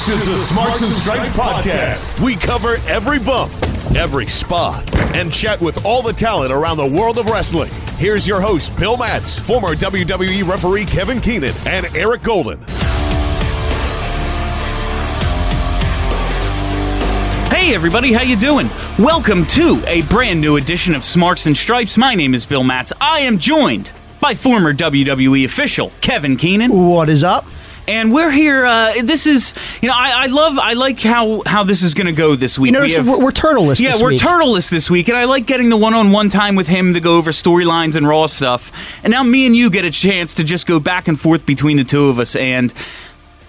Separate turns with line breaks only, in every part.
This is the Smarts and Stripes podcast. We cover every bump, every spot, and chat with all the talent around the world of wrestling. Here's your host, Bill Matz, former WWE referee Kevin Keenan, and Eric Golden.
Hey everybody, how you doing? Welcome to a brand new edition of Smarts and Stripes. My name is Bill Matz. I am joined by former WWE official Kevin Keenan.
What is up?
And we're here. Uh, this is, you know, I, I love, I like how how this is going to go this week.
You notice
We
we're turtleless
yeah, we're
week.
turtleless this week, and I like getting the one-on-one time with him to go over storylines and raw stuff. And now me and you get a chance to just go back and forth between the two of us. And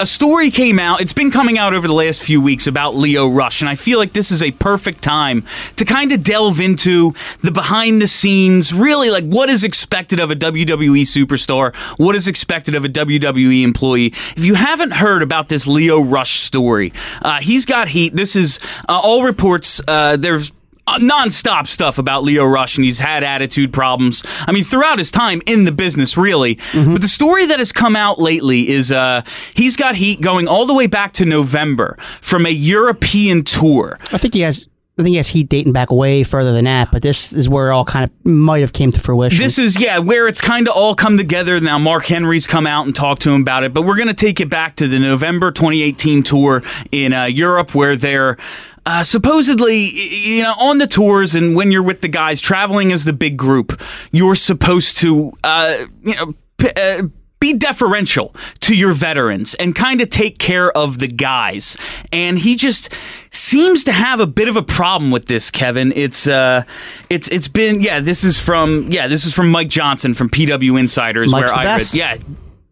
a story came out. It's been coming out over the last few weeks about Lio Rush, and I feel like this is a perfect time to kind of delve into the behind the scenes, really like what is expected of a WWE superstar, what is expected of a WWE employee. If you haven't heard about this Lio Rush story, uh, he's got heat. This is uh, all reports. Uh, there's non-stop stuff about Lio Rush and he's had attitude problems. I mean, throughout his time in the business, really. But the story that has come out lately is uh, he's got heat going all the way back to November from a European tour.
I think he has. I think he has heat dating back way further than that, but this is where it all kind of might have came to fruition.
This is yeah, where it's kind of all come together. Now Mark Henry's come out and talked to him about it, but we're going to take it back to the November 2018 tour in uh, Europe, where they're. Uh, supposedly, you know, on the tours and when you're with the guys traveling as the big group, you're supposed to, uh, you know, p- uh, be deferential to your veterans and kind of take care of the guys. And he just seems to have a bit of a problem with this, Kevin. It's uh it's it's been yeah, this is from yeah, this is from Mike Johnson from PW Insiders
Mike's
where I
best.
read yeah.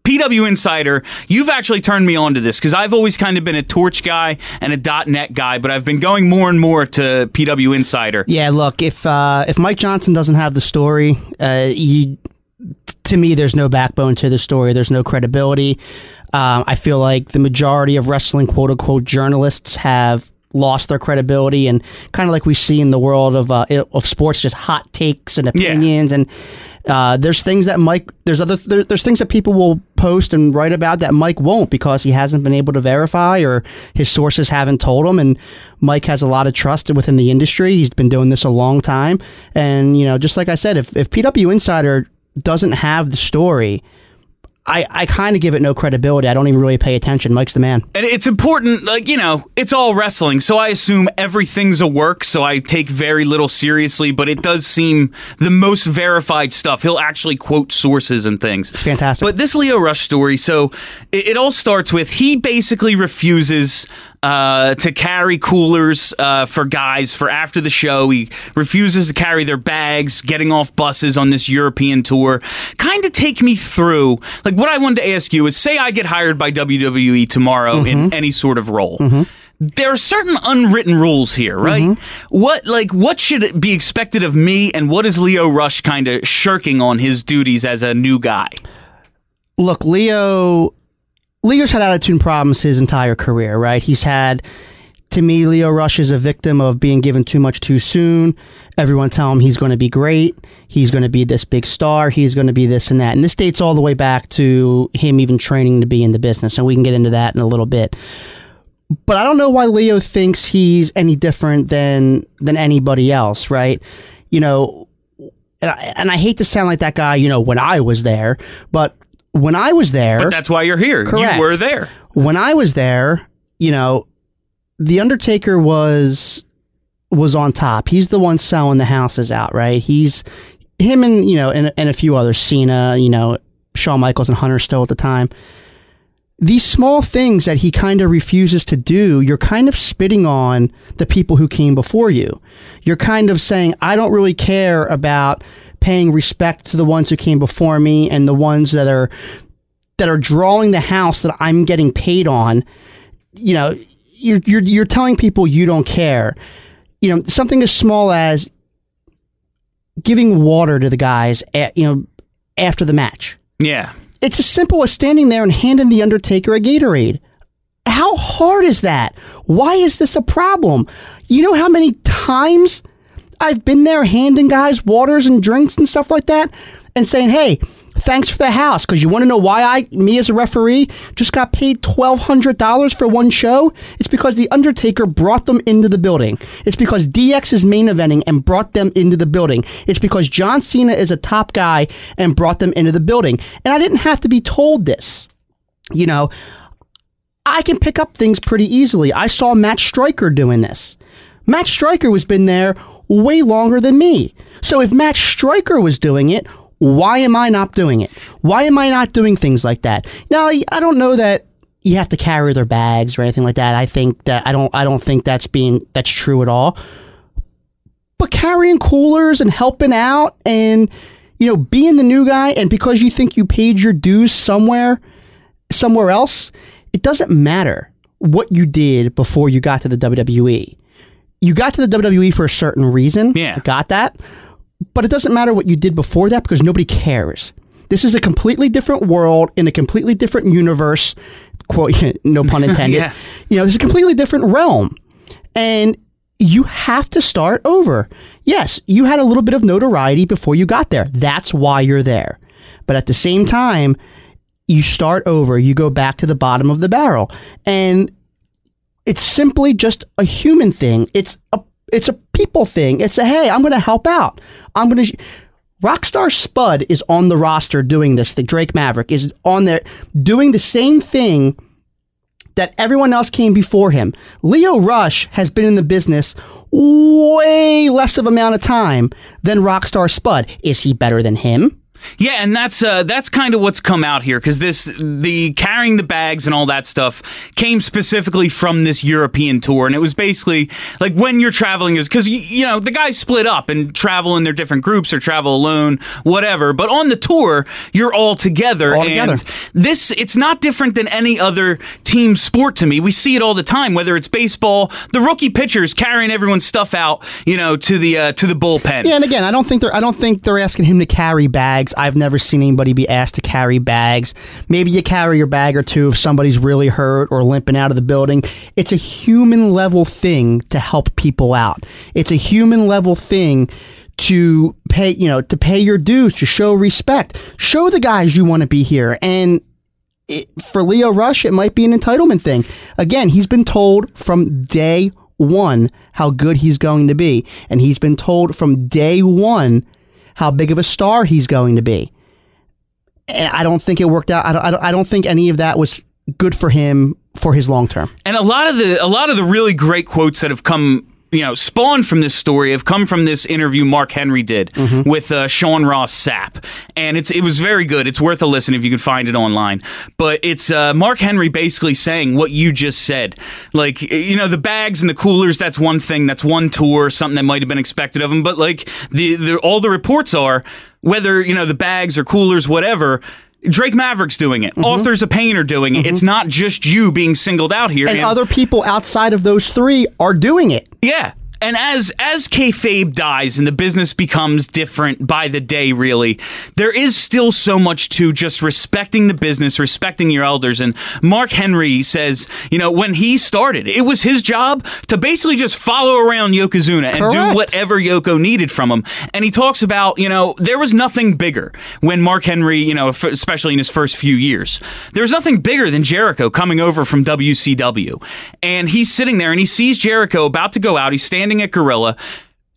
PW Insider, you've actually turned me on to this because I've always kind of been a Torch guy and a .net guy, but I've been going more and more to PW Insider.
yeah. Look, if uh, if Mike Johnson doesn't have the story, uh, he, to me, there's no backbone to the story. There's no credibility. Um, I feel like the majority of wrestling quote unquote journalists have lost their credibility, and kind of like we see in the world of uh, of sports, just hot takes and
Yeah.
opinions and. Uh, there's things that Mike. There's other. There, there's things that people will post and write about that Mike won't because he hasn't been able to verify or his sources haven't told him. And Mike has a lot of trust within the industry. He's been doing this a long time. And you know, just like I said, if if PW Insider doesn't have the story, I I kind of give it no credibility. I don't even really pay attention. Mike's the man.
And it's important, like, you know, it's all wrestling, so I assume everything's a work, so I take very little seriously, but it does seem the most verified stuff. He'll actually quote sources and things. It's
fantastic.
But this Lio Rush story, so it, it all starts with he basically refuses uh, to carry coolers uh, for guys for after the show. He refuses to carry their bags, getting off buses on this European tour. Kind of take me through, like, what I wanted to ask you is say I get hired by WWE tomorrow in any sort of role. There are certain unwritten rules here, right? What like what should be expected of me, and what is Lio Rush kind of shirking on his duties as a new guy?
look, Lio Lio's had attitude problems his entire career, right? He's had to me, Lio Rush is a victim of being given too much too soon. Everyone tell him he's going to be great. He's going to be this big star. He's going to be this and that. And this dates all the way back to him even training to be in the business. And we can get into that in a little bit. But I don't know why Lio thinks he's any different than than anybody else, right? You know, and I, and I hate to sound like that guy, you know, when I was there, but when I was there,
But that's why you're here.
Correct.
You were there.
when I was there, you know, the Undertaker was was on top. He's the one selling the houses out, right? He's him and you know and, and a few others, Cena, you know, Shawn Michaels and Hunter still at the time. These small things that he kind of refuses to do, you're kind of spitting on the people who came before you. You're kind of saying, I don't really care about paying respect to the ones who came before me and the ones that are that are drawing the house that I'm getting paid on, you know, you're you're you're telling people you don't care. You know, something as small as giving water to the guys, at, you know, after the match.
Yeah.
It's as simple as standing there and handing the Undertaker a Gatorade. How hard is that? Why is this a problem? You know how many times I've been there handing guys waters and drinks and stuff like that and saying, hey, Thanks for the house. Because you want to know why I, me as a referee, just got paid $1,200 for one show? It's because The Undertaker brought them into the building. It's because DX is main eventing and brought them into the building. It's because John Cena is a top guy and brought them into the building. And I didn't have to be told this. You know, I can pick up things pretty easily. I saw Matt Striker doing this. Matt Striker has been there way longer than me. So if Matt Striker was doing it, why am I not doing it? Why am I not doing things like that? Now, I don't know that you have to carry their bags or anything like that. I think that I don't I don't think that's being that's true at all. But carrying coolers and helping out and you know, being the new guy and because you think you paid your dues somewhere somewhere else, it doesn't matter what you did before you got to the WWE. You got to the WWE for a certain reason.
Yeah.
Got that. But it doesn't matter what you did before that because nobody cares. This is a completely different world in a completely different universe. Quote, no pun intended.
Yeah.
You know, this is a completely different realm. And you have to start over. Yes, you had a little bit of notoriety before you got there. That's why you're there. But at the same time, you start over, you go back to the bottom of the barrel. And it's simply just a human thing. It's a it's a people thing. It's a hey, I'm going to help out. I'm going to Rockstar Spud is on the roster doing this. The Drake Maverick is on there doing the same thing that everyone else came before him. Lio Rush has been in the business way less of amount of time than Rockstar Spud. Is he better than him?
Yeah, and that's uh, that's kind of what's come out here because this the carrying the bags and all that stuff came specifically from this European tour, and it was basically like when you're traveling is because you, you know the guys split up and travel in their different groups or travel alone, whatever. But on the tour, you're all together,
All
and
together.
this it's not different than any other team sport to me. We see it all the time, whether it's baseball, the rookie pitchers carrying everyone's stuff out, you know, to the uh, to the bullpen.
Yeah, and again, I don't think they're I don't think they're asking him to carry bags. I've never seen anybody be asked to carry bags. Maybe you carry your bag or two if somebody's really hurt or limping out of the building. It's a human level thing to help people out. It's a human level thing to pay, you know, to pay your dues, to show respect. Show the guys you want to be here and it, for Lio Rush, it might be an entitlement thing. Again, he's been told from day one how good he's going to be, and he's been told from day one how big of a star he's going to be. And I don't think it worked out. I don't, I don't, I don't think any of that was good for him for his long term.
And a lot of the a lot of the really great quotes that have come, you know, spawned from this story have come from this interview Mark Henry did with uh, Sean Ross Sapp, and it's it was very good. It's worth a listen if you could find it online. But it's uh, Mark Henry basically saying what you just said, like you know, the bags and the coolers. That's one thing. That's one tour. Something that might have been expected of him. But like the, the all the reports are whether you know the bags or coolers, whatever. Drake Maverick's doing it. Mm-hmm. Authors of Pain are doing it. It's mm-hmm. not just you being singled out here.
And other people outside of those three are doing it.
Yeah. And as as kayfabe dies and the business becomes different by the day, really, there is still so much to just respecting the business, respecting your elders. And Mark Henry says, you know, when he started, it was his job to basically just follow around Yokozuna and do whatever Yoko needed from him. And he talks about, you know, there was nothing bigger when Mark Henry, you know, f- especially in his first few years, there was nothing bigger than Jericho coming over from WCW. And he's sitting there and he sees Jericho about to go out. He's standing at Gorilla.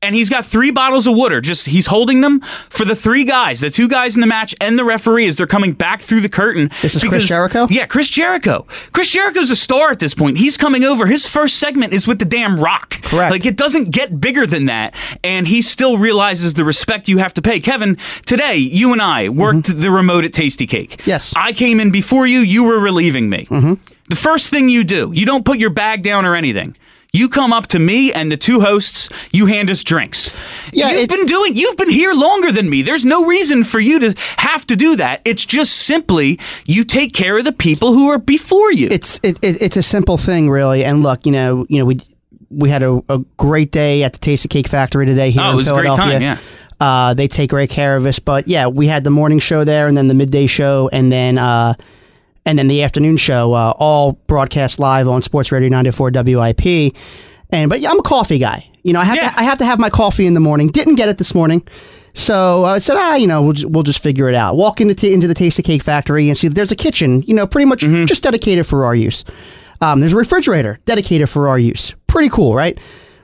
And he's got three bottles of water. Just he's holding them for the three guys, the two guys in the match, and the referee as they're coming back through the curtain.
This is Chris Jericho?
Yeah, Chris Jericho. Chris Jericho's a star at this point. He's coming over. His first segment is with the damn Rock.
Correct.
Like it doesn't get bigger than that, and he still realizes the respect you have to pay. Kevin, today you and I worked the remote at Tastykake.
Mm-hmm. Yes.
I came in before you. You were relieving me. Mm-hmm. The first thing you do, you don't put your bag down or anything. You come up to me and the two hosts. You hand us drinks.
Yeah,
you've
it-
been doing. You've been here longer than me. There's no reason for you to have to do that. It's just simply you take care of the people who are before you.
it's it, it, it's a simple thing really and look you know you know we we had a, a great day at the Taste of Cake Factory today here
Oh, it
in
was a great
Philadelphia.
time, yeah.
Uh, they take great care of us, but yeah, we had the morning show there, and then the midday show, and then uh, and then the afternoon show, uh, all broadcast live on Sports Radio 94 WIP. And but yeah, I'm a coffee guy. You know, I have
Yeah.
to, I have to have my coffee in the morning. Didn't get it this morning. So I said, ah, you know, we'll just, we'll just figure it out. Walk into, t- into the Tastykake Factory and see there's a kitchen, you know, pretty much just dedicated for our use. Um, there's a refrigerator dedicated for our use. Pretty cool, right?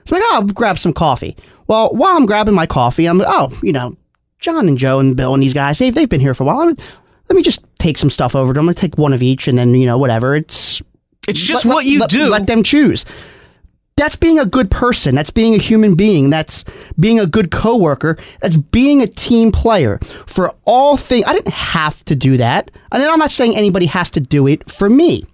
So I'm like, oh, I'll grab some coffee. Well, while I'm grabbing my coffee, I'm like, oh, you know, John and Joe and Bill and these guys, they've, they've been here for a while. I'm- let me just take some stuff over to them. I'm going to take one of each and then, you know, whatever. It's
It's just
let-
what you
let-
do.
Let them choose. That's being a good person. That's being a human being. That's being a good coworker. That's being a team player. For all things, I didn't have to do that. And I'm not saying anybody has to do it for me.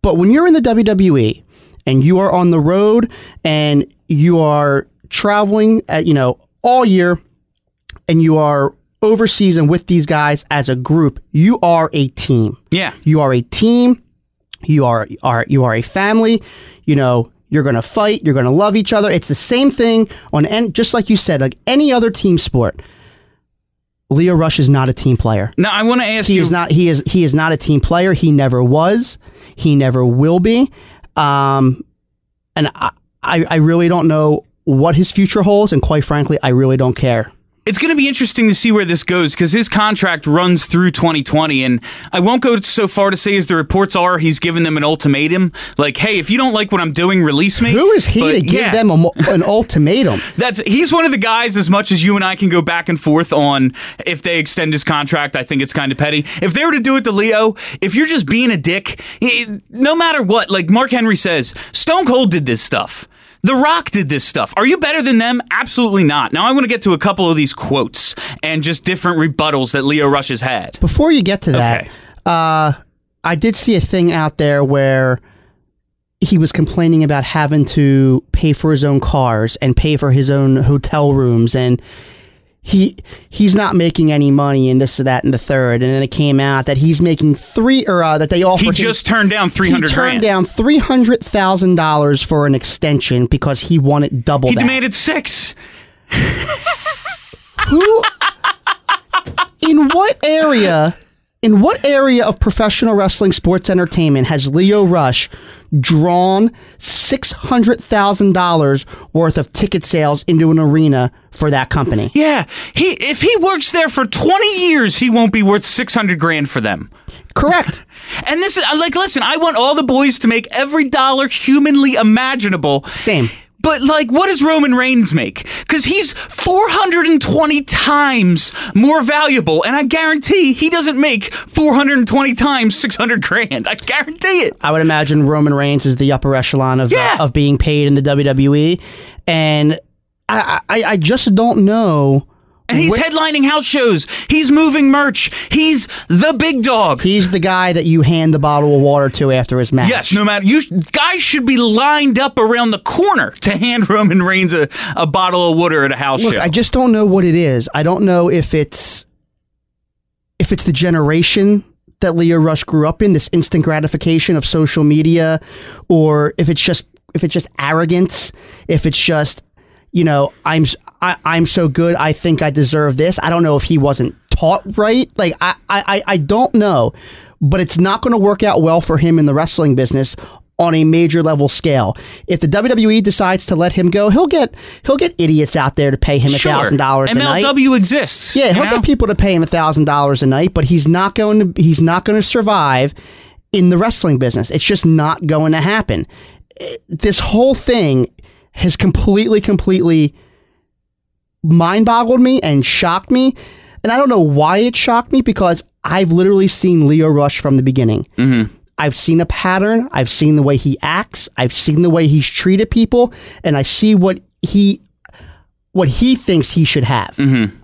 But when you're in the WWE and you are on the road and you are traveling, at, you know, all year, and you are overseas and with these guys as a group, you are a team.
yeah.
You are a team. You are are you are a family. You know you're going to fight. You're going to love each other. It's the same thing on and just like you said, like any other team sport. Lio Rush is not a team player.
Now I want to ask
He
you.
is not. He is. He is not a team player. He never was. He never will be. Um, and I, I, I really don't know what his future holds. And quite frankly, I really don't care.
It's going to be interesting to see where this goes because his contract runs through 2020, and I won't go so far to say as the reports are he's given them an ultimatum, like, "Hey, if you don't like what I'm doing, release me."
Who is he
But,
to give
yeah,
them a, an ultimatum?
That's he's one of the guys. As much as you and I can go back and forth on if they extend his contract, I think it's kind of petty. If they were to do it to Lio, if you're just being a dick, no matter what, like Mark Henry says, Stone Cold did this stuff. The Rock did this stuff. Are you better than them? Absolutely not. Now I want to get to a couple of these quotes and just different rebuttals that Lio Rush has had.
Before you get to that,
Okay.
uh, I did see a thing out there where he was complaining about having to pay for his own cars and pay for his own hotel rooms and he he's not making any money and this and that and the third and then it came out that he's making three or uh, that they offered
He
him-
just turned down three
he turned
grand.
down three hundred thousand dollars for an extension because he wanted double
he
that.
demanded six.
Who? in what area? In what area of professional wrestling sports entertainment has Lio Rush drawn six hundred thousand dollars worth of ticket sales into an arena for that company?
Yeah, he if he works there for twenty years, he won't be worth six hundred grand for them.
Correct.
And this is like, listen, I want all the boys to make every dollar humanly imaginable.
Same.
But like, what does Roman Reigns make? Because he's 420 times more valuable, and I guarantee he doesn't make 420 times 600 grand. I guarantee it.
I would imagine Roman Reigns is the upper echelon of
Yeah.
uh, of being paid in the WWE, and I I, I just don't know.
And he's
where-
headlining house shows. He's moving merch. He's the big dog.
He's the guy that you hand the bottle of water to after his match.
Yes, no matter you guys should be lined up around the corner to hand Roman Reigns a, a bottle of water at a house
Look,
show.
I just don't know what it is. I don't know if it's if it's the generation that Lio Rush grew up in, this instant gratification of social media, or if it's just if it's just arrogance, if it's just you know I'm I, am i am so good, I think I deserve this. I don't know if he wasn't taught right. Like I I, I don't know, but it's not going to work out well for him in the wrestling business on a major level scale. If the WWE decides to let him go, he'll get he'll get idiots out there to pay him a
Sure.
thousand dollars a night.
MLW exists.
Yeah, he'll
know?
get people to pay him a thousand dollars a night, but he's not going to he's not going to survive in the wrestling business. It's just not going to happen. This whole thing has completely, completely mind boggled me and shocked me. And I don't know why it shocked me because I've literally seen Lio Rush from the beginning. Mm-hmm. I've seen a pattern. I've seen the way he acts. I've seen the way he's treated people, and I see what he what he thinks he should have. Mm-hmm.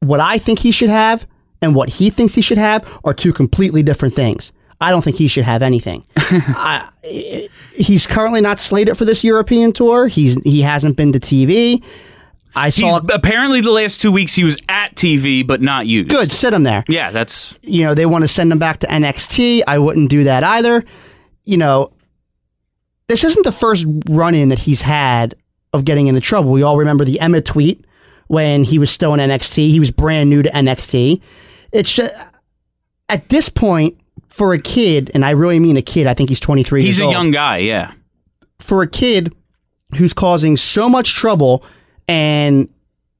What I think he should have and what he thinks he should have are two completely different things. I don't think he should have anything. I, he's currently not slated for this European tour. He's he hasn't been to TV. I
He's,
saw
apparently, the last two weeks he was at TV but not used.
good sit him there.
Yeah, that's
you know, they want to send him back to NXT. I wouldn't do that either. You know, this isn't the first run in that he's had of getting into trouble. We all remember the Emma tweet when he was still in NXT. He was brand new to NXT. It's just, at this point, for a kid, and I really mean a kid, I think he's 23
he's a
old.
young guy. Yeah,
for a kid who's causing so much trouble and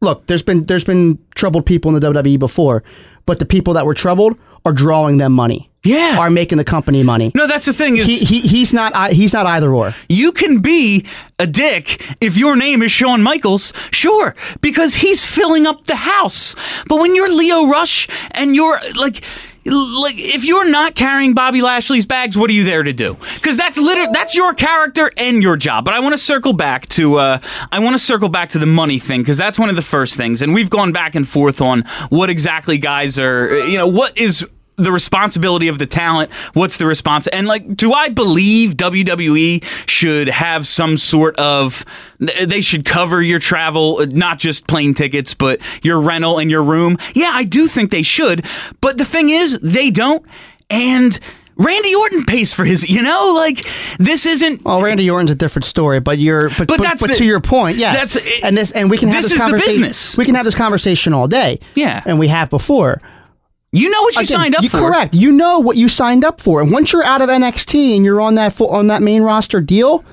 look, there's been there's been troubled people in the WWE before, but the people that were troubled are drawing them money.
Yeah.
are making the company money.
No, that's the thing is
He, he he's not he's not either or.
you can be a dick if your name is Shawn Michaels, sure, because he's filling up the house. But when you're Lio Rush and you're like like if you're not carrying Bobby Lashley's bags, what are you there to do? Because that's literally that's your character and your job. But I want to circle back to uh, I want to circle back to the money thing because that's one of the first things, and we've gone back and forth on what exactly guys are. You know what is the responsibility of the talent what's the response and like do i believe wwe should have some sort of they should cover your travel not just plane tickets but your rental and your room yeah i do think they should but the thing is they don't and randy orton pays for his you know like this isn't
Well, Randy Orton's a different story, but you're but but,
that's
but
the-
to your point, yeah.
that's-
and this and we can have
this
this,
is the
conversation.
business.
We can have this conversation all day.
Yeah.
and we have before.
You know what you
Again,
signed up for.
you-
for
Correct. You know what you signed up for, and once you're out of NXT and you're on that full, on that main roster deal,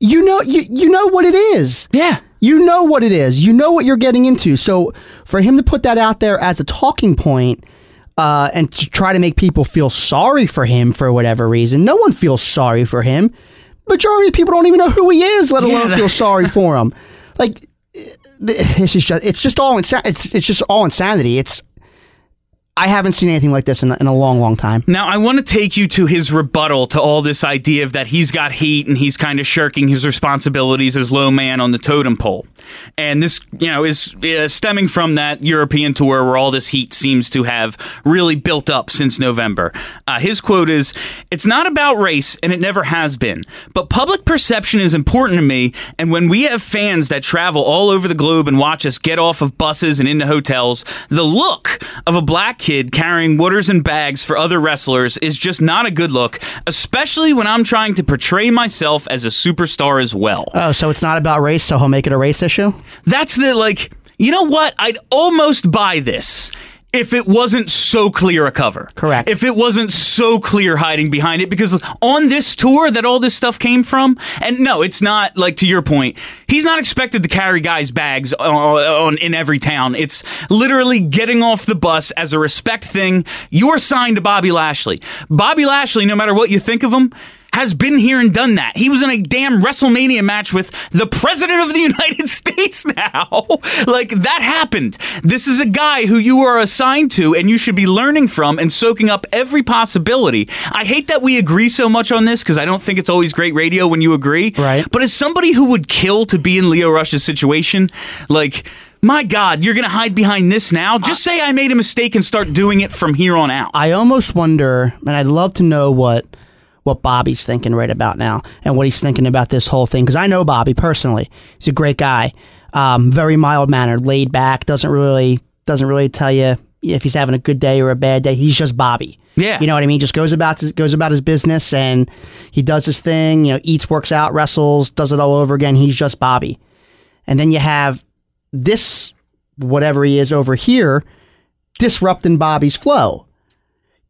you know you you know what it is.
yeah
You know what it is. You know what you're getting into. So for him to put that out there as a talking point uh, and to try to make people feel sorry for him for whatever reason, no one feels sorry for him. Majority of people don't even know who he is, let alone
that-
feel sorry for him. Like this is just it's just all insa- it's it's just all insanity. It's I haven't seen anything like this in, a- in a long, long time.
Now, I want to take you to his rebuttal to all this idea of that he's got heat and he's kind of shirking his responsibilities as low man on the totem pole. And this, you know, is uh, stemming from that European tour where all this heat seems to have really built up since November. Uh, his quote is It's not about race, and it never has been, but public perception is important to me. And when we have fans that travel all over the globe and watch us get off of buses and into hotels, the look of a black kid carrying waters and bags for other wrestlers is just not a good look, especially when I'm trying to portray myself as a superstar as well.
Oh, so it's not about race, so he'll make it a race issue?
That's the like, you know what? I'd almost buy this. If it wasn't so clear a cover.
Correct.
If it wasn't so clear hiding behind it, because on this tour that all this stuff came from, and no, it's not like to your point, he's not expected to carry guys' bags on, on in every town. It's literally getting off the bus as a respect thing. You're signed to Bobby Lashley. Bobby Lashley, no matter what you think of him, has been here and done that. He was in a damn WrestleMania match with the President of the United States now. like, that happened. This is a guy who you are assigned to and you should be learning from and soaking up every possibility. I hate that we agree so much on this because I don't think it's always great radio when you agree.
Right.
But as somebody who would kill to be in Lio Rush's situation, like, my God, you're going to hide behind this now? Just say I made a mistake and start doing it from here on out.
I almost wonder, and I'd love to know what what Bobby's thinking right about now and what he's thinking about this whole thing because I know Bobby personally. He's a great guy, um, very mild mannered, laid back. Doesn't really doesn't really tell you if he's having a good day or a bad day. He's just Bobby.
Yeah.
you know what I mean. Just goes about goes about his business and he does his thing. You know, eats, works out, wrestles, does it all over again. He's just Bobby. And then you have this whatever he is over here disrupting Bobby's flow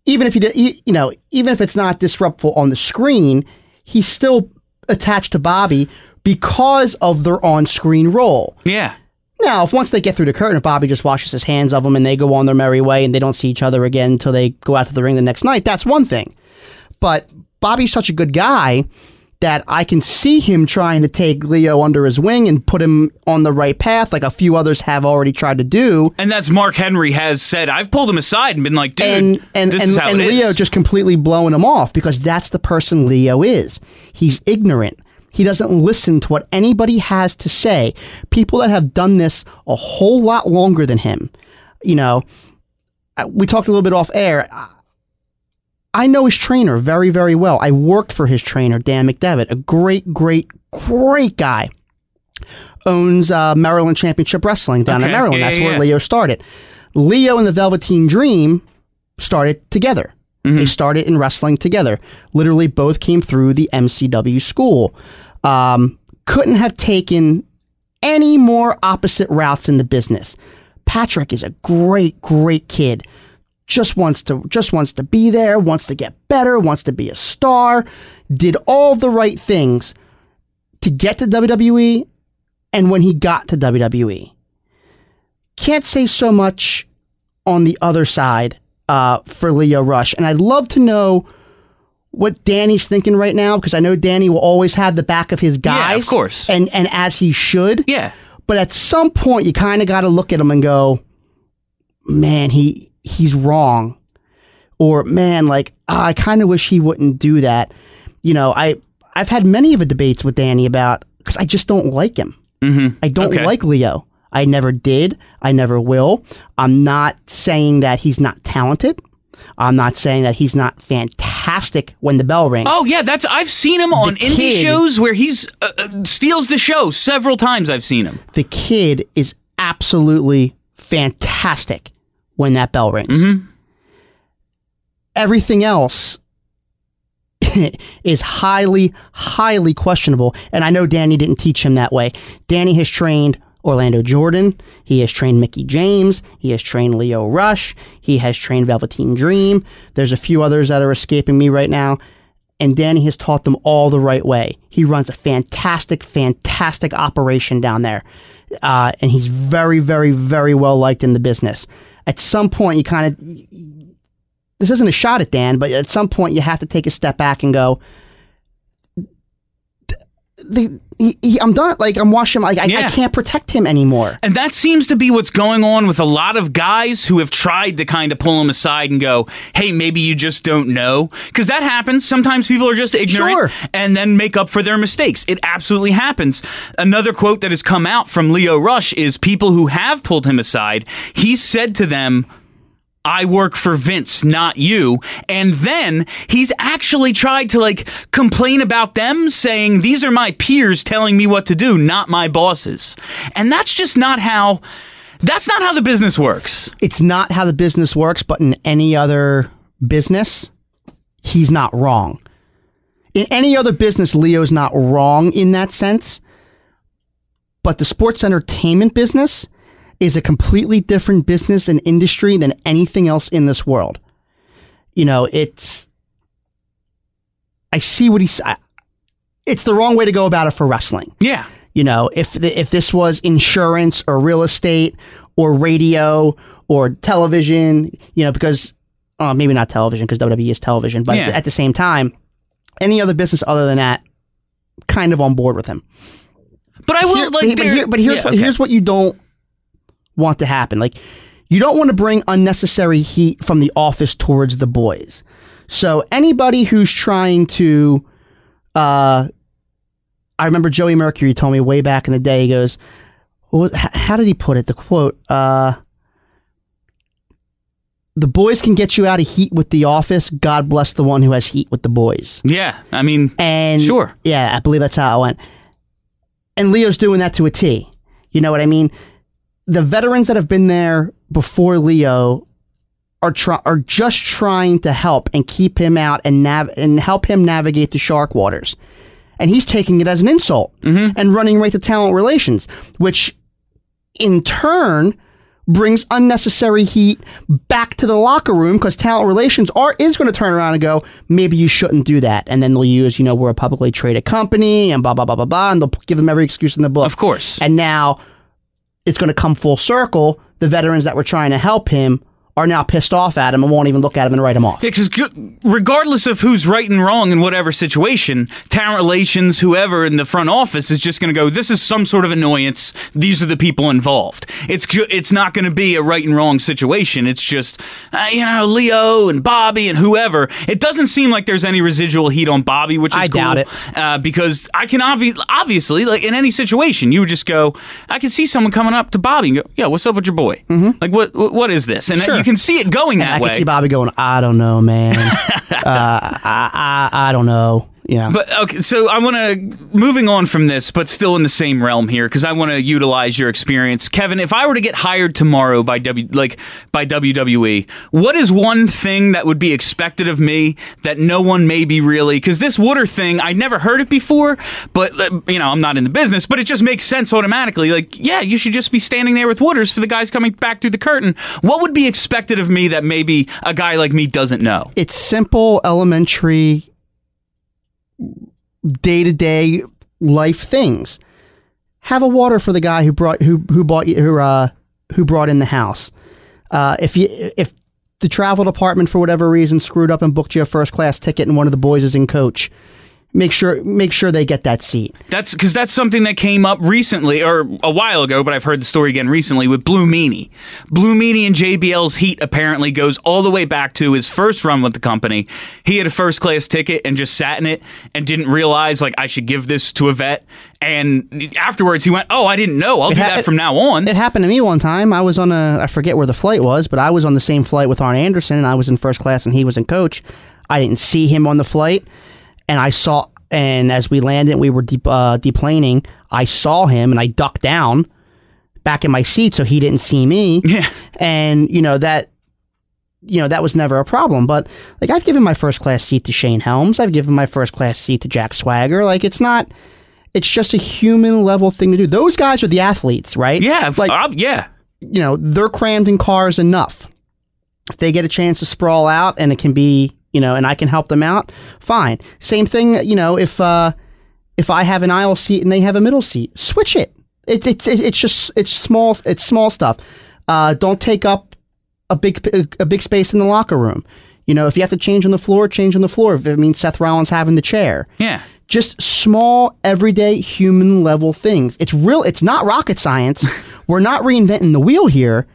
even if he did, you you know, even if it's not disruptful on the screen, he's still attached to Bobby because of their on-screen role.
yeah.
Now, if once they get through the curtain, if Bobby just washes his hands of them and they go on their merry way and they don't see each other again until they go out to the ring the next night, that's one thing. But Bobby's such a good guy that I can see him trying to take Lio under his wing and put him on the right path, like a few others have already tried to do.
And that's Mark Henry has said. I've pulled him aside and been like, dude,
and and
this
and, and Lio
is.
just completely blowing him off because that's the person Lio is. He's ignorant. He doesn't listen to what anybody has to say. People that have done this a whole lot longer than him, you know, uh, we talked a little bit off air. I- know his trainer very, very well. I worked for his trainer, Dan McDevitt, a great, great, great guy. Owns uh, Maryland Championship Wrestling down in Maryland.
Yeah,
That's
yeah,
where
yeah.
Lio started. Lio and the Velveteen Dream started together. They started in wrestling together. Literally, both came through the MCW school. Um, couldn't have taken any more opposite routes in the business. Patrick is a great, great kid. Just wants to just wants to be there, wants to get better, wants to be a star. Did all the right things to get to WWE, and when he got to WWE, can't say so much on the other side uh, for Lio Rush. And I'd love to know what Danny's thinking right now because I know Danny will always have the back of his guys.
Yeah, of course.
And, and as he should.
Yeah.
But at some point, you kind of got to look at him and go, man, he he's wrong. Or, man, like, ah, I kind of wish he wouldn't do that. You know, I, I've had many of the debates with Danny about because I just don't like him.
Mm-hmm.
I don't
Okay.
like Lio. I never did. I never will. I'm not saying that he's not talented. I'm not saying that he's not fantastic when the bell rings.
Oh yeah, that's I've seen him on indie shows where he's uh, uh, steals the show several times. I've seen him.
The kid is absolutely fantastic when that bell rings. Everything else is highly, highly questionable. And I know Danny didn't teach him that way. Danny has trained Orlando Jordan. He has trained Mickie James. He has trained Lio Rush. He has trained Velveteen Dream. There's a few others that are escaping me right now. And Danny has taught them all the right way. He runs a fantastic, fantastic operation down there. Uh, and he's very, very, very well liked in the business. At some point, you kind of this isn't a shot at Dan, but at some point you have to take a step back and go. The, he, he, I'm done. Like I'm watching. Like I, I can't protect him anymore.
And that seems to be what's going on with a lot of guys who have tried to kind of pull him aside and go, hey, maybe you just don't know. Because that happens. Sometimes people are just ignorant
Sure.
and then make up for their mistakes. It absolutely happens. Another quote that has come out from Lio Rush is people who have pulled him aside, he said to them, I work for Vince, not you. And then he's actually tried to like complain about them, saying, These are my peers telling me what to do, not my bosses. And that's just not how. That's not how the business works.
It's not how the business works, but in any other business, he's not wrong. In any other business, Lio's not wrong in that sense. But the sports entertainment business is a completely different business and industry than anything else in this world. You know, it's. I see what he's. I- It's the wrong way to go about it for wrestling.
Yeah.
You know, if the, if this was insurance or real estate or radio or television, you know, because uh, maybe not television because WWE is television, but
Yeah.
at the same time, any other business other than that, kind of on board with him.
But I will
Here-
like.
but, here- but here's
Yeah,
what,
okay.
here's what you don't want to happen. Like you don't want to bring unnecessary heat from the office towards the boys. So anybody who's trying to, uh, I remember Joey Mercury told me way back in the day. He goes, was, "How did he put it?" The quote. Uh, the boys can get you out of heat with the office. God bless the one who has heat with the boys.
Yeah. I mean,
And
Sure.
yeah, I believe that's how it went. And Lio's doing that to a T. You know what I mean? The veterans that have been there before Lio are try- are just trying to help and keep him out and nav- and help him navigate the shark waters. And he's taking it as an insult mm-hmm. and running right to talent relations, which in turn brings unnecessary heat back to the locker room because talent relations are is going to turn around and go, maybe you shouldn't do that. And then they'll use, you know, we're a publicly traded company and blah blah blah blah blah, and they'll give them every excuse in the book.
Of course.
And now it's going to come full circle. The veterans that were trying to help him are now pissed off at him and won't even look at him and write him off.
Because regardless of who's right and wrong in whatever situation, talent relations, whoever in the front office is just going to go. This is some sort of annoyance. These are the people involved. It's it's not going to be a right and wrong situation. It's just uh, you know Lio and Bobby and whoever. It doesn't seem like there's any residual heat on Bobby, which is
I
cool,
doubt it.
Uh, because I can obvi- obviously like in any situation, you would just go. I can see someone coming up to Bobby and go, "Yeah, what's up with your boy? Like what what, is this?" And
Mm-hmm. Sure.
You can see it going that way.
I
way.
can see Bobby going, I don't know, man. uh, I, I, I don't know. You know.
But okay, so I want to moving on from this, but still in the same realm here because I want to utilize your experience, Kevin. If I were to get hired tomorrow by W, like by WWE, what is one thing that would be expected of me that no one maybe really? Because this water thing, I never heard it before, but uh, you know I'm not in the business, but it just makes sense automatically. Like, yeah, you should just be standing there with waters for the guys coming back through the curtain. What would be expected of me that maybe a guy like me doesn't know?
it's simple, elementary, day to day life things. Have a water for the guy who brought who who bought you who uh who brought in the house. Uh, if you if the travel department for whatever reason screwed up and booked you a first class ticket and one of the boys is in coach, make sure make sure they get that seat.
That's because that's something that came up recently or a while ago, but I've heard the story again recently with Blue Meanie. Blue Meanie and JBL's heat apparently goes all the way back to his first run with the company. He had a first class ticket and just sat in it and didn't realize like I should give this to a vet. And afterwards, he went, "Oh, I didn't know. I'll do
ha-
that from now on."
It happened to me one time. I was on a I forget where the flight was, but I was on the same flight with Arn Anderson, and I was in first class, and he was in coach. I didn't see him on the flight, and I saw. And as we landed, we were de- uh, deplaning. I saw him, and I ducked down back in my seat so he didn't see me.
Yeah.
And you know that you know that was never a problem. But like I've given my first class seat to Shane Helms. I've given my first class seat to Jack Swagger. Like it's not. It's just a human level thing to do. Those guys are the athletes, right?
yeah,
Like
uh, yeah.
you know they're crammed in cars enough. If they get a chance to sprawl out and it can be you know and I can help them out, fine. Same thing. You know if uh, if I have an aisle seat and they have a middle seat, switch it. It, it's it, it's just it's small it's small stuff. Uh, don't take up a big a big space in the locker room. You know if you have to change on the floor, change on the floor. If it means Seth Rollins having the chair,
Yeah.
just small everyday human level things it's real it's not rocket science we're not reinventing the wheel here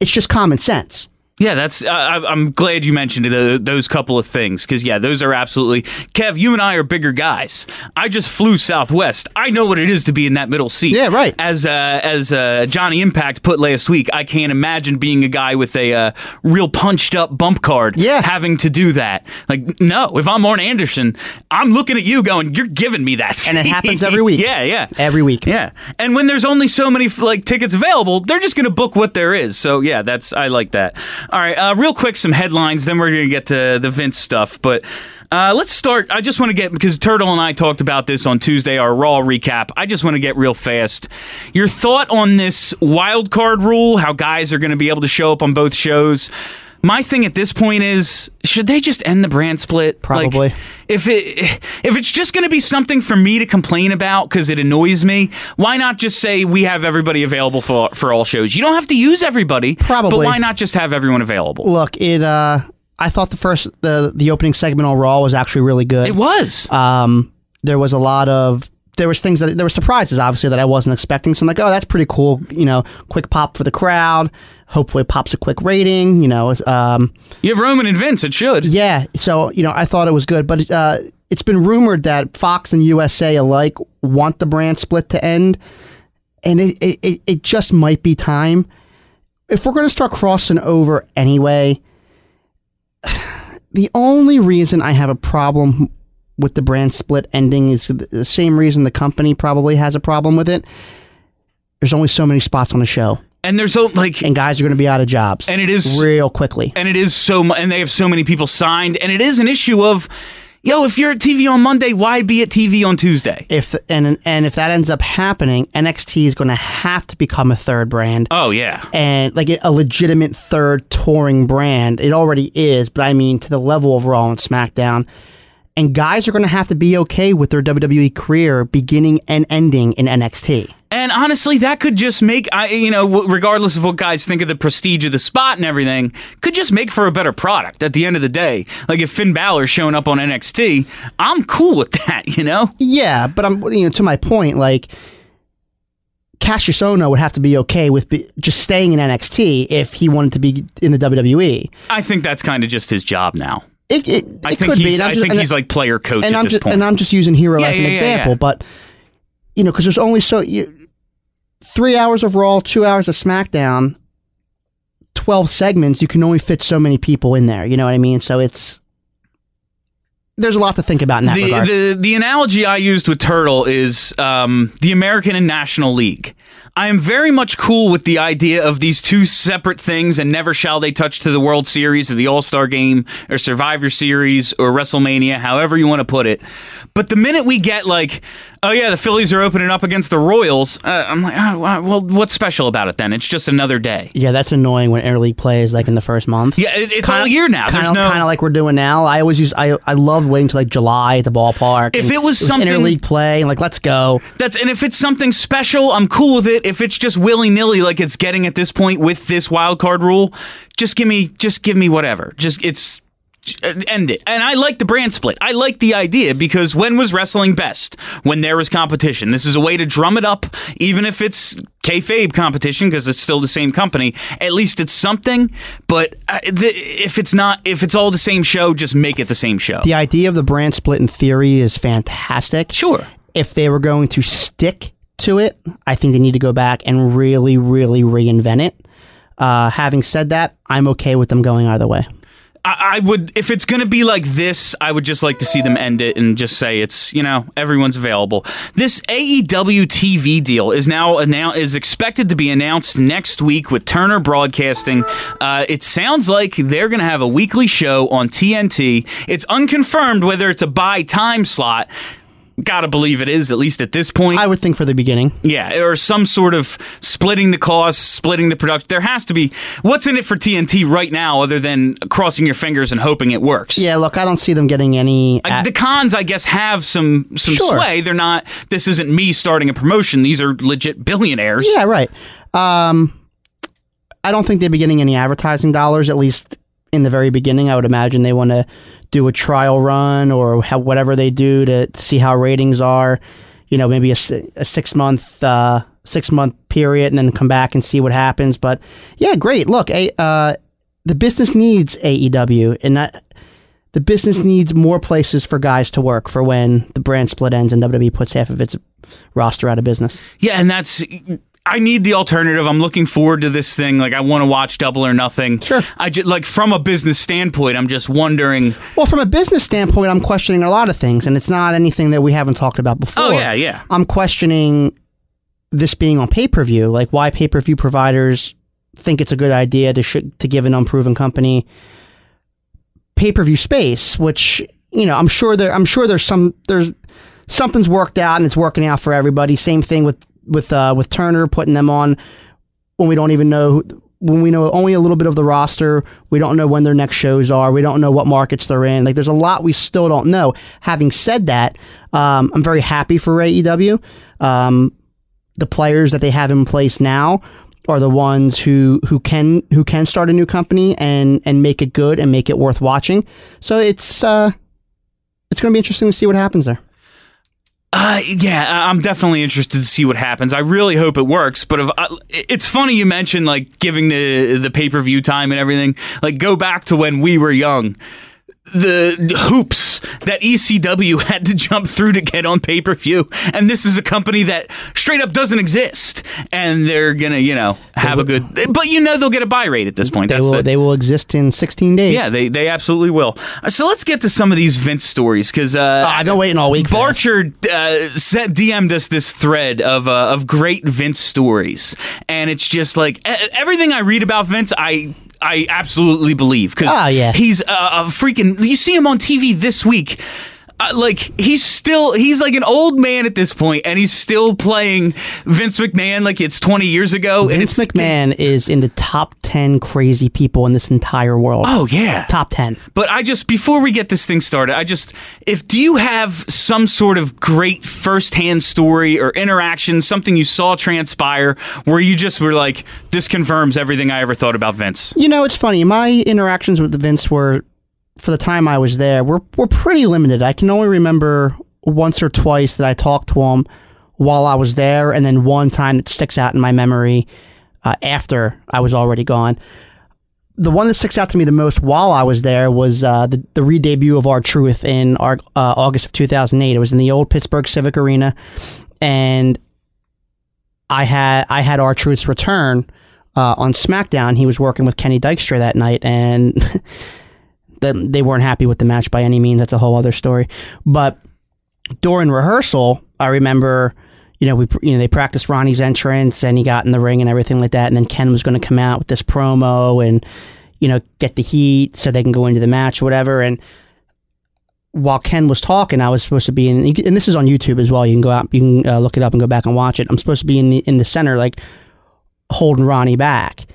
it's just common sense
Yeah, that's. Uh, I- I'm glad you mentioned uh, those couple of things because yeah, those are absolutely. Kev, you and I are bigger guys. I just flew Southwest. I know what it is to be in that middle seat.
Yeah, right.
As uh, as uh, Johnny Impact put last week, I can't imagine being a guy with a uh, real punched up bump card.
Yeah.
having to do that. Like, no, if I'm Arn Anderson, I'm looking at you going, "You're giving me that."
And it happens every week.
yeah, yeah.
every week
Yeah, and when there's only so many like tickets available, they're just going to book what there is. So yeah, that's I like that. All right, uh, real quick, some headlines. Then we're to get to the Vince stuff. But uh, let's start. I just want to get because Turtle and I talked about this on Tuesday, our Raw recap. I just want to get real fast. Your thought on this wild card rule? How guys are going to be able to show up on both shows? My thing at this point is, should they just end the brand split? Like,
Probably.
if it if it's just going to be something for me to complain about because it annoys me, why not just say we have everybody available for for all shows? You don't have to use everybody,
probably but
why not just have everyone available?
look it uh i thought the first the the opening segment on raw was actually really good
It was.
um there was a lot of there was things that there were surprises obviously that i wasn't expecting so i'm like oh that's pretty cool you know quick pop for the crowd hopefully it pops a quick rating you know um
you have Roman and Vince. It should.
Yeah, so you know, I thought it was good, but uh, it's been rumored that Fox and USA alike want the brand split to end, and it it, it, it just might be time. If we're going to start crossing over anyway, the only reason I have a problem with the brand split ending is the same reason the company probably has a problem with it. There's only so many spots on the show,
And there's so like.
and guys are going to be out of jobs,
And it is-
real quickly.
and it is so mu- and they have so many people signed and it is an issue of yo if you're at TV on Monday why be at TV on Tuesday
if and and if that ends up happening, NXT is going to have to become a third brand
oh yeah
and like a legitimate third touring brand. It already is, but I mean to the level of Raw and SmackDown. And guys are going to have to be okay with their WWE career beginning and ending in NXT.
And honestly, that could just make I you know regardless of what guys think of the prestige of the spot and everything, could just make for a better product at the end of the day. Like if Finn Balor's showing up on NXT, I'm cool with that. You know.
Yeah, but I'm you know to my point, like Kassius Ohno would have to be okay with be, just staying in NXT if he wanted to be in the WWE.
I think that's kind of just his job now.
It, it,
I
it
think
could
he's
be. I'm just-
think he's like player coach
and
at
I'm
this
just
point.
and I'm just using Hero
Yeah,
as an
yeah,
example,
yeah.
but you know, because there's only so you, three hours of Raw, two hours of SmackDown, twelve segments. You can only fit so many people in there. You know what I mean? So it's there's a lot to think about in that
the,
regard.
the the analogy I used with Turtle is um, the American and National League. I am very much cool with the idea of these two separate things, and never shall they touch to the World Series or the All Star Game or Survivor Series or WrestleMania, however you want to put it. But the minute we get like oh yeah, the Phillies are opening up against the Royals. Uh, I'm like, oh, well, what's special about it then? It's just another day.
Yeah, that's annoying when interleague plays like in the first month.
Yeah, it, it's all year now.
Kind of,
no.
kind of like we're doing now. I always use. I I love waiting till like July at the ballpark.
If
and
it was something-
interleague play, and like let's go.
That's and if it's something special, I'm cool with it. If it's just willy nilly, like it's getting at this point with this wild card rule, just give me, just give me whatever. Just it's end it. And I like the brand split. I like the idea because when was wrestling best? When there was competition. This is a way to drum it up, even if it's kayfabe competition because it's still the same company. At least it's something. But uh, if it's not, if it's all the same show, just make it the same show.
The idea of the brand split in theory is fantastic.
Sure.
If they were going to stick to it, I think they need to go back and really, really reinvent it. Uh, having said that, I'm okay with them going either way.
I, would, if it's going to be like this, I would just like to see them end it and just say it's, you know, everyone's available. This AEW TV deal is now now is expected to be announced next week with Turner Broadcasting. Uh, it sounds like they're going to have a weekly show on TNT. It's unconfirmed whether it's a buy time slot. Gotta believe it is, at least at this point.
I would think for the beginning.
Yeah, or some sort of splitting the costs, splitting the production. There has to be. What's in it for TNT right now, other than crossing your fingers and hoping it works?
Yeah, look, I don't see them getting any.
Uh, the Khans, I guess, have some some
Sure.
sway. They're not. This isn't me starting a promotion. These are legit billionaires.
Yeah, right. Um, I don't think they'd be getting any advertising dollars, at least in the very beginning. I would imagine they want to do a trial run or have whatever they do to see how ratings are. You know, maybe a, a six month uh, six month period, and then come back and see what happens. But yeah, great. Look, a, uh, the business needs AEW, and that, the business needs more places for guys to work for when the brand split ends and WWE puts half of its roster out of business.
Yeah, and that's. I need the alternative. I'm looking forward to this thing. Like I want to watch Double or Nothing.
Sure.
I just like from a business standpoint. I'm just wondering.
Well, from a business standpoint, I'm questioning a lot of things, and it's not anything that we haven't talked about before.
Oh yeah, yeah.
I'm questioning this being on pay per view, like why pay per view providers think it's a good idea to sh- to give an unproven company pay per view space, which you know I'm sure there I'm sure there's some there's something's worked out and it's working out for everybody. Same thing with with uh, with Turner putting them on when we don't even know who, when we know only a little bit of the roster. We don't know when their next shows are. We don't know what markets they're in. Like there's a lot we still don't know. Having said that, um, I'm very happy for AEW. Um, the players that they have in place now are the ones who who can who can start a new company and and make it good and make it worth watching. So it's uh, it's going to be interesting to see what happens there.
Uh, yeah, I'm definitely interested to see what happens. I really hope it works. But if I, it's funny you mentioned like giving the the pay per view time and everything. Like go back to when we were young. The hoops that ECW had to jump through to get on pay per view, and this is a company that straight up doesn't exist, and they're gonna, you know, have a good. But you know, they'll get a buy rate at this point.
They
That's
will
the-
they will exist in 16 days.
yeah, they they absolutely will. Uh, So let's get to some of these Vince stories because uh,
Oh, I've been waiting all week.
Barcher uh, sent DM'd us this thread of uh, of great Vince stories, and it's just like everything I read about Vince, I. I absolutely believe because
Oh, ah, yeah.
he's a, a freaking. You see him on TV this week. Uh, like he's still he's like an old man at this point, and he's still playing Vince McMahon like it's twenty years ago. and
Vince
it's
McMahon is in the top 10 crazy people in this entire world.
Oh yeah,
Top 10.
But I just before we get this thing started, I just if do you have some sort of great firsthand story or interaction, something you saw transpire where you just were like, this confirms everything I ever thought about Vince.
You know, it's funny. My interactions with Vince were, for the time I was there, we were, were pretty limited. I can only remember once or twice that I talked to him while I was there, and then one time that sticks out in my memory uh, after I was already gone. The one that sticks out to me the most while I was there was uh, the, the re debut of R-Truth in our, uh, August of 2008. It was in the old Pittsburgh Civic Arena, and I had I had R-Truth's return uh, on SmackDown. He was working with Kenny Dykstra that night, and that they weren't happy with the match by any means. That's a whole other story. But during rehearsal, I remember, you know, we you know they practiced Ronnie's entrance, and he got in the ring and everything like that. And then Ken was going to come out with this promo and you know get the heat so they can go into the match, or whatever. And while Ken was talking, I was supposed to be in, and this is on YouTube as well. You can go out, you can uh, look it up and go back and watch it. I'm supposed to be in the in the center, like holding Ronnie back.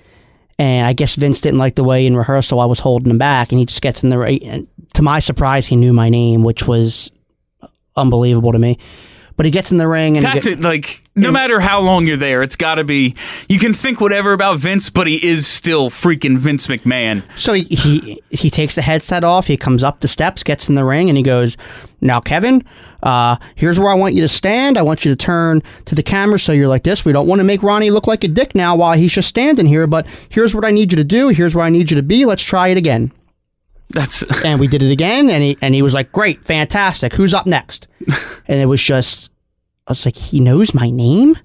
And I guess Vince didn't like the way in rehearsal I was holding him back, and he just gets in the right. And to my surprise, he knew my name, which was unbelievable to me. But he gets in the ring, and
That's
get-
it. Like, no matter how long you're there, it's got to be. You can think whatever about Vince, but he is still freaking Vince McMahon.
So he, he he takes the headset off. He comes up the steps, gets in the ring, and he goes, "Now, Kevin, uh, here's where I want you to stand. I want you to turn to the camera so you're like this. We don't want to make Ronnie look like a dick now while he's just standing here. But here's what I need you to do. Here's where I need you to be. Let's try it again."
That's
And we did it again, and he and he was like, "Great, fantastic. Who's up next?" and it was just, I was like, "He knows my name."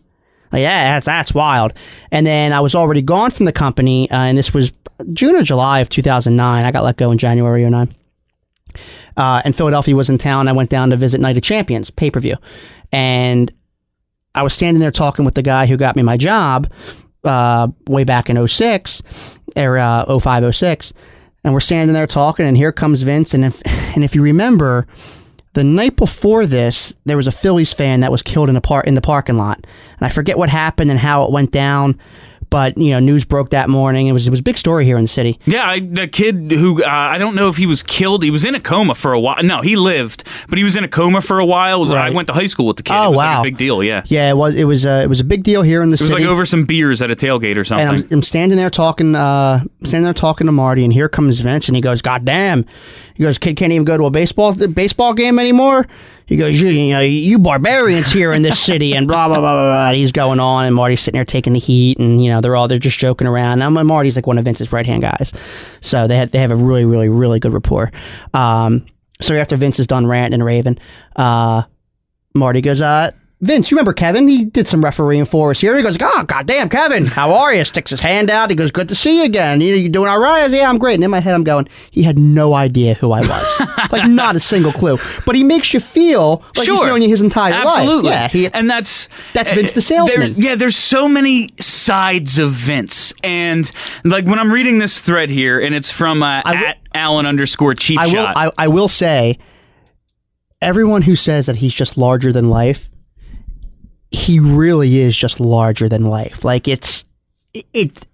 Like, yeah, that's that's wild. And then I was already gone from the company, uh, and this was June or July of 2009. I got let go in January of 09. Uh, and Philadelphia was in town. I went down to visit Night of Champions pay per view, and I was standing there talking with the guy who got me my job uh, way back in 06 or uh, 05, 06. And we're standing there talking, and here comes Vince. And if, and if you remember, the night before this, there was a Phillies fan that was killed in a par- in the parking lot, and I forget what happened and how it went down. But you know, news broke that morning. It was it was a big story here in the city.
yeah. I, the kid who uh, I don't know if he was killed. He was in a coma for a while. No, he lived, but he was in a coma for a while. It was, I went to high school with the kid.
Oh,
it was like
wow.
a big deal. Yeah.
Yeah, it was it was uh, it was a big deal here in the city.
It was like over some beers at a tailgate or something.
and I'm, I'm standing there talking, uh, standing there talking to Marty, and here comes Vince, and he goes, "God damn!" He goes, "Kid can't even go to a baseball baseball game anymore." He goes, "You, you know, you barbarians here in this city," and blah blah blah blah. blah. And He's going on, and Marty's sitting there taking the heat, and you know, they're all they're just joking around. Now, Marty's like one of Vince's right hand guys, so they had, they have a really really really good rapport. Um, so after Vince is done ranting and raving, uh, Marty goes, uh, Vince, you remember Kevin? He did some refereeing for us here. He goes, oh, goddamn, Kevin, how are you? Sticks his hand out. He goes, good to see you again. You, know, you doing all right? I said, yeah, I'm great. And in my head, I'm going, he had no idea who I was. like, not a single clue. But he makes you feel like he's known you his entire
Absolutely.
life. Yeah, he,
and that's
That's eh, Vince the
eh, there-
salesman.
yeah, there's so many sides of Vince, and like when I'm reading this thread here, and it's from uh,
I will-
at Allen underscore cheap
I will,
shot.
I, I will say, everyone who says that he's just larger than life, he really is just larger than life. Like it's, it.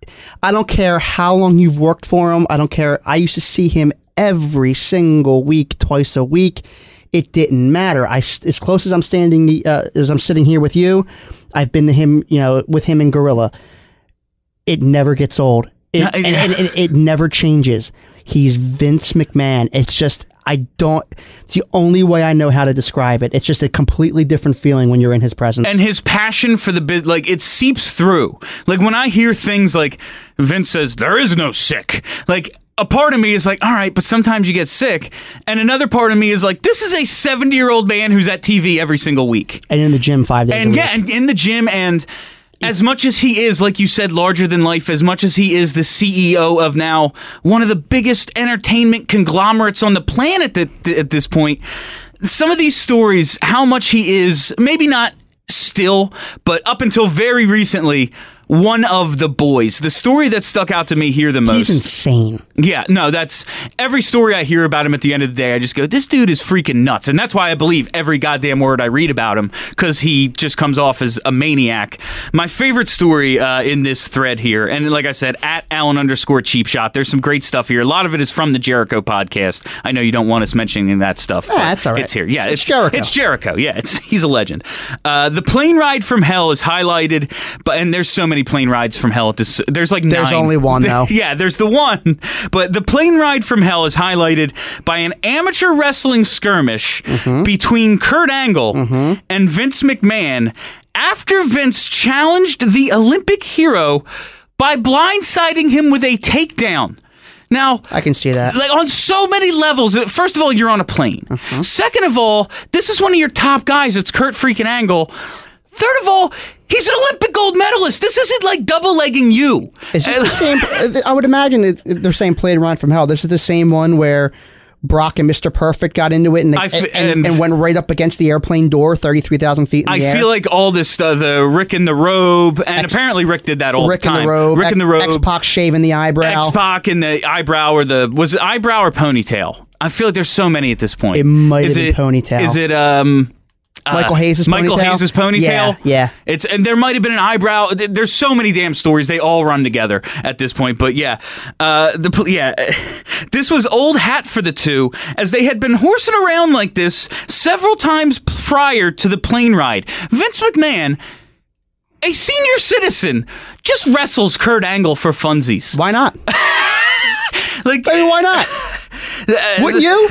I don't care how long you've worked for him. I don't care. I used to see him every single week, twice a week. It didn't matter. I as close as I'm standing, uh, as I'm sitting here with you, I've been to him, you know, with him in Gorilla. It never gets old. It, and, and, and it never changes. He's Vince McMahon. It's just I don't. It's the only way I know how to describe it. It's just a completely different feeling when you're in his presence.
and his passion for the biz, like it seeps through. Like when I hear things like Vince says, "There is no sick," like. A part of me is like, all right, but sometimes you get sick. And another part of me is like, this is a 70 year old man who's at TV every single week.
and in the gym five days. a
and yeah, and in the gym, and as much as he is, like you said, larger than life, as much as he is the CEO of now one of the biggest entertainment conglomerates on the planet at, at this point, some of these stories, how much he is, maybe not still, but up until very recently, one of the boys. The story that stuck out to me here the most.
he's insane.
Yeah, no, that's every story I hear about him at the end of the day. I just go, this dude is freaking nuts, and that's why I believe every goddamn word I read about him because he just comes off as a maniac. My favorite story uh, in this thread here, and like I said, at Allen underscore cheap shot. There's some great stuff here. A lot of it is from the Jericho podcast. I know you don't want us mentioning that stuff. but
that's all right.
It's here. Yeah,
It's Jericho.
It's Jericho. Yeah, it's he's a legend. Uh, the plane ride from hell is highlighted, but and there's so many plane rides from hell at this. There's like
There's
nine.
only one, though.
yeah, there's the one. But the plane ride from hell is highlighted by an amateur wrestling skirmish
Mm-hmm.
between Kurt Angle and Vince McMahon after Vince challenged the Olympic hero by blindsiding him with a takedown. Now,
I can see that.
like on so many levels. First of all, you're on a plane.
Uh-huh.
Second of all, this is one of your top guys. It's Kurt freaking Angle. Third of all, he's an Olympic gold medalist. This isn't like double legging you.
Is this the same? I would imagine it, they're saying played run from hell. This is the same one where Brock and Mr. Perfect got into it and, they,
f-
and,
and-
and went right up against the airplane door, thirty three thousand feet in
I
air.
feel like all this stuff, the Rick in the robe, and apparently Rick did that all
Rick
the
in
time.
the robe,
Rick in the robe.
X Pac shaving the eyebrow.
X Pac in the eyebrow or the was it eyebrow or ponytail? I feel like there's so many at this point.
It might
Is
have been
it-
Ponytail.
Is it um
Michael Hayes'
Michael
ponytail?
Hayes' ponytail?
Yeah, yeah.
It's and there might have been an eyebrow. There's so many damn stories. They all run together at this point. But yeah, uh, the yeah, this was old hat for the two, as they had been horsing around like this several times prior to the plane ride. Vince McMahon. A senior citizen just wrestles Kurt Angle for funsies.
Why not?
Like,
I mean, why not? Wouldn't you?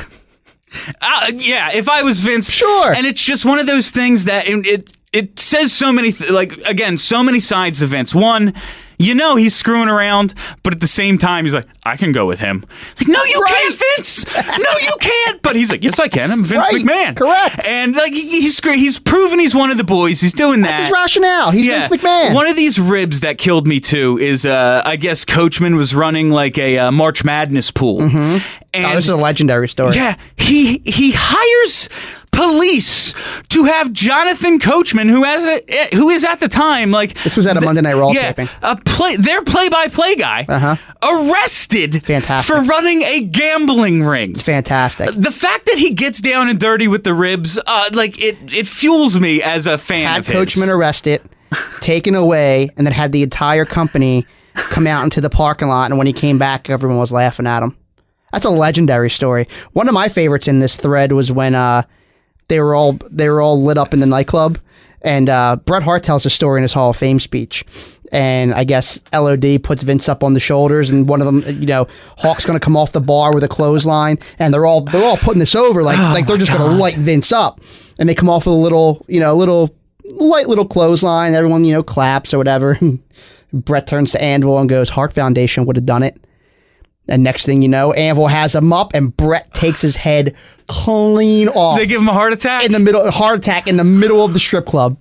Uh, yeah, if I was Vince,
Sure.
And it's just one of those things that it it, it says so many th- like again so many sides of Vince. One, you know he's screwing around, but at the same time he's like, I can go with him. Like, no, you can't, Vince. No, you can't. But he's like, yes, I can. I'm Vince
Right.
McMahon.
Correct.
And like he's great. He's proven he's one of the boys. He's doing that.
That's his rationale. He's Vince McMahon.
One of these ribs that killed me too is, uh, I guess Coachman was running like a uh, March Madness pool, and
oh, this is a legendary story.
yeah, he he hires police to have Jonathan Coachman, who has a, who is at the time like
This was at a Monday Night Raw
yeah,
taping.
a play their play by play guy,
Uh-huh.
arrested
Fantastic.
for running a gambling ring.
It's fantastic.
The fact that he gets down and dirty with the ribs, uh, like it, it fuels me as a fan
Had. Coachman arrested, taken away, and then had the entire company come out into the parking lot. And when he came back, everyone was laughing at him. That's a legendary story. One of my favorites in this thread was when uh, they were all they were all lit up in the nightclub, and uh, Bret Hart tells a story in his Hall of Fame speech. And I guess LOD puts Vince up on the shoulders, and one of them, you know, Hawk's going to come off the bar with a clothesline, and they're all they're all putting this over like like they're just going to light Vince up, and they come off with a little, you know, a little light little clothesline. Everyone, you know, claps or whatever. Bret turns to Anvil and goes, Hart Foundation would have done it. And next thing you know, Anvil has him up and Bret takes his head clean off
They give him a heart attack
in the middle, heart attack in the middle of the strip club.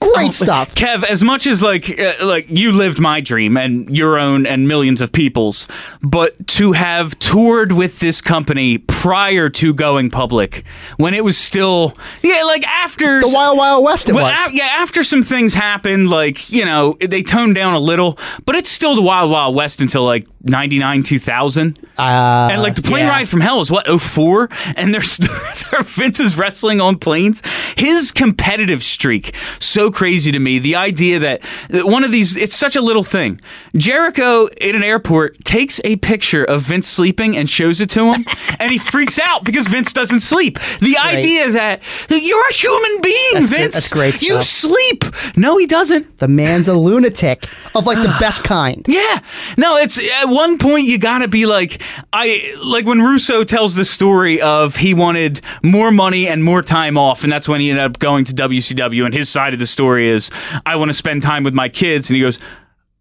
Great stuff.
Kev, as much as like uh, like you lived my dream and your own and millions of people's, but to have toured with this company prior to going public, when it was still yeah, like after
The Wild Wild West it
well,
was.
a- yeah, after some things happened, like you know they toned down a little, but it's still the Wild Wild West until like ninety nine two thousand.
Uh,
And like the plane
yeah.
ride from hell is what 04 and there's Vince is wrestling on planes. His competitive streak so crazy to me. The idea that that one of these it's such a little thing. Jericho in an airport takes a picture of Vince sleeping and shows it to him and he freaks out because Vince doesn't sleep. The idea that you're a human being,
That's good-
Vince.
that's great
You
stuff.
sleep. No, he doesn't.
The man's a lunatic of like the best kind.
Yeah. No, it's at one point you got to be like I like when Russo tells the story of he wanted more money and more time off and that's when he ended up going to WCW and his side of the story is I want to spend time with my kids and he goes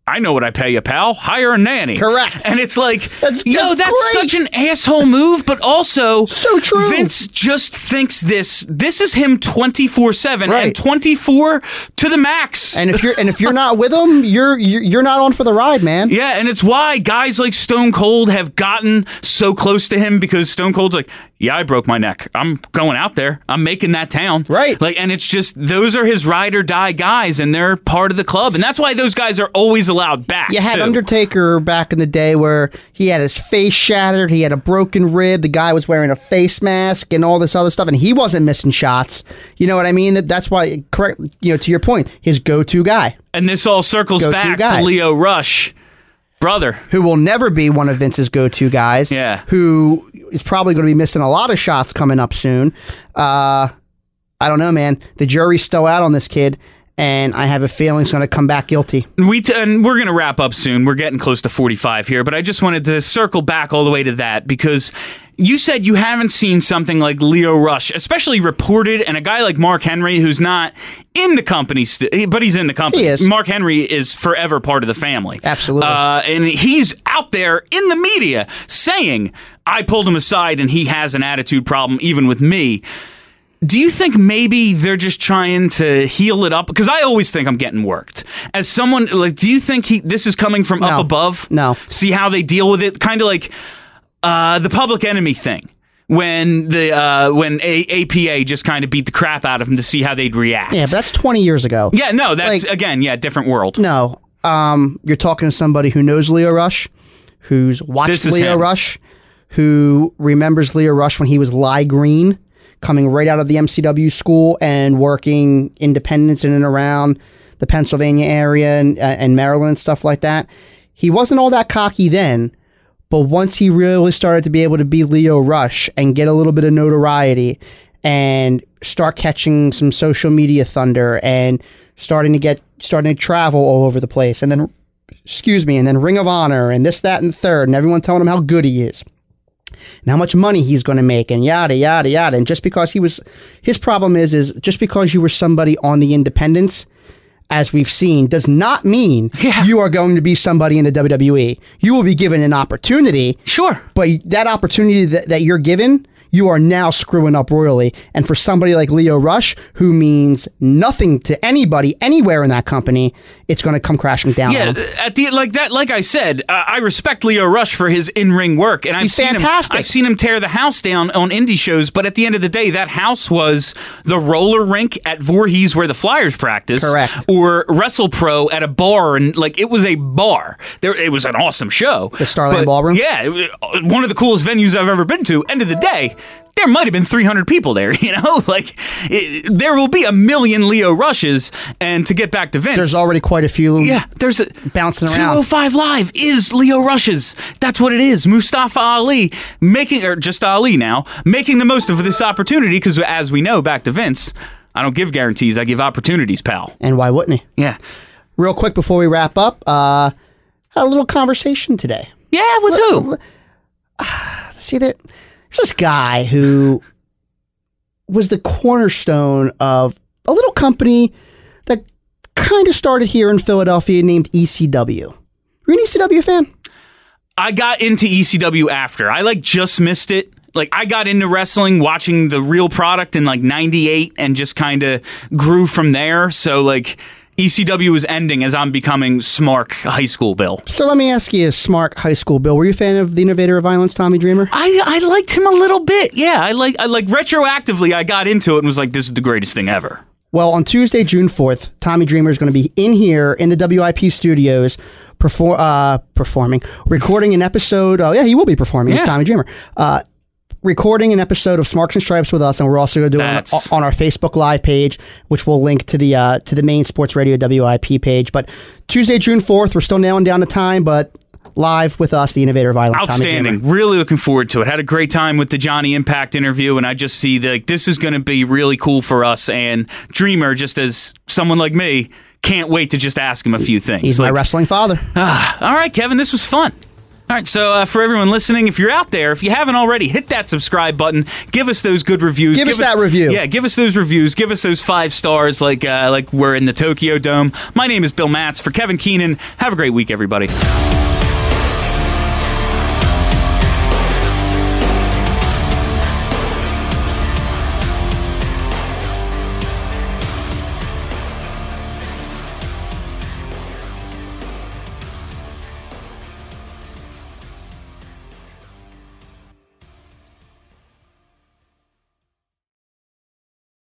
I know what I pay you, pal. Hire a nanny.
Correct.
And it's like,
That's-
yo,
that's
such an asshole move, but also
So true.
Vince just thinks this. This is him twenty four seven and twenty four to the max.
And if you're and if you're not with him, you're you're, you're not on for the ride, man.
Yeah, and it's why guys like Stone Cold have gotten so close to him because Stone Cold's like, yeah, I broke my neck. I'm going out there. I'm making that town.
Right.
Like, and it's just those are his ride or die guys, and they're part of the club, and that's why those guys are always allowed back.
You had
too.
Undertaker back in the day where he had his face shattered, he had a broken rib, the guy was wearing a face mask and all this other stuff, and he wasn't missing shots. You know what I mean? That that's why correct you know, to your point, his go to guy,
and this all circles
Go-to
back to. Lio Rush, brother.
who will never be one of Vince's go to guys.
Yeah.
Who is probably going to be missing a lot of shots coming up soon. Uh I don't know, man. The jury's still out on this kid, and I have a feeling he's going to come back guilty.
We t- and we're gonna wrap up soon. We're getting close to forty five here, but I just wanted to circle back all the way to that because you said you haven't seen something like Lio Rush, especially reported, and a guy like Mark Henry who's not in the company, st- but he's in the company.
He is.
Mark Henry is forever part of the family.
Absolutely.
uh, and he's out there in the media saying, "I pulled him aside, and he has an attitude problem, even with me." Do you think maybe they're just trying to heal it up? Because I always think I'm getting worked. As someone like, do you think he this is coming from
No.
up above?
No.
See how they deal with it, kind of like uh, the public enemy thing. When the uh, when a- APA just kind of beat the crap out of him to see how they'd react.
Yeah, but that's 20 years ago.
Yeah, no, that's
Like-
again, yeah, different world.
No. Um, you're talking to somebody who knows Lio Rush, who's watched
This is
Lio
him.
Rush, who remembers Lio Rush when he was Lie Green, coming right out of the MCW school and working independence in and around the Pennsylvania area and, uh, and Maryland, stuff like that. He wasn't all that cocky then, but once he really started to be able to be Lio Rush and get a little bit of notoriety and start catching some social media thunder and starting to get starting to travel all over the place and then excuse me and then Ring of Honor and this that and the third and everyone telling him how good he is and how much money he's going to make and yada yada yada. And just because he was his problem is is just because you were somebody on the independents as we've seen does not mean
Yeah.
you are going to be somebody in the WWE you will be given an opportunity
Sure.
but that opportunity that, that you're given, you are now screwing up royally. And for somebody like Lio Rush, who means nothing to anybody anywhere in that company, it's going to come crashing down.
Yeah, at the like that, like I said, uh, I respect Lio Rush for his in-ring work, and I've
He's
seen
fantastic.
him. I've seen him tear the house down on indie shows, but at the end of the day, that house was the roller rink at Voorhees where the Flyers practice,
Correct.
or Wrestle Pro at a bar, and like it was a bar. There, it was an awesome show.
The Starland Ballroom?
Yeah, uh, one of the coolest venues I've ever been to. End of the day. There might have been 300 people there, you know? Like, it, there will be a million Lio Rushes. And to get back to Vince.
There's already quite a few.
Yeah, there's a
Bouncing around.
205 Live is Lio rushes. That's what it is. Mustafa Ali making, or just Ali now, making the most of this opportunity because, as we know, back to Vince, I don't give guarantees, I give opportunities, pal.
And why wouldn't he?
Yeah.
Real quick before we wrap up, uh, had a little conversation today.
Yeah, with who?
See that there's this guy who was the cornerstone of a little company that kind of started here in Philadelphia named ECW. You're an ECW fan?
I got into ECW after. I like just missed it. Like I got into wrestling watching the real product in like 98 and just kind of grew from there. So like ECW is ending as I'm becoming Smark High School Bill.
So let me ask you, smart high school Bill, were you a fan of the innovator of violence, Tommy Dreamer?
I, I liked him a little bit. Yeah, I like I like retroactively I got into it and was like this is the greatest thing ever.
Well, on Tuesday, June 4th, Tommy Dreamer is going to be in here in the WIP studios perfor- uh, performing, recording an episode. Oh, yeah, he will be performing. It's
Yeah.
Tommy Dreamer. Uh, recording an episode of Smarks and Stripes with us, and we're also going to do it on, on our Facebook Live page, which we'll link to the uh, to the main Sports Radio WIP page. But Tuesday, June 4th, we're still nailing down the time, but live with us, the innovator of violence,
Outstanding. Really looking forward to it. Had a great time with the Johnny Impact interview, and I just see that like, this is going to be really cool for us. And Dreamer, just as someone like me, can't wait to just ask him a few things.
He's my wrestling father.
Ah, All right, Kevin, this was fun. All right, so uh, for everyone listening, if you're out there, if you haven't already, hit that subscribe button. Give us those good reviews.
Give us that review.
Yeah, give us those reviews. Give us those five stars, like uh, like we're in the Tokyo Dome. My name is Bill Matz for Kevin Keenan. Have a great week, everybody.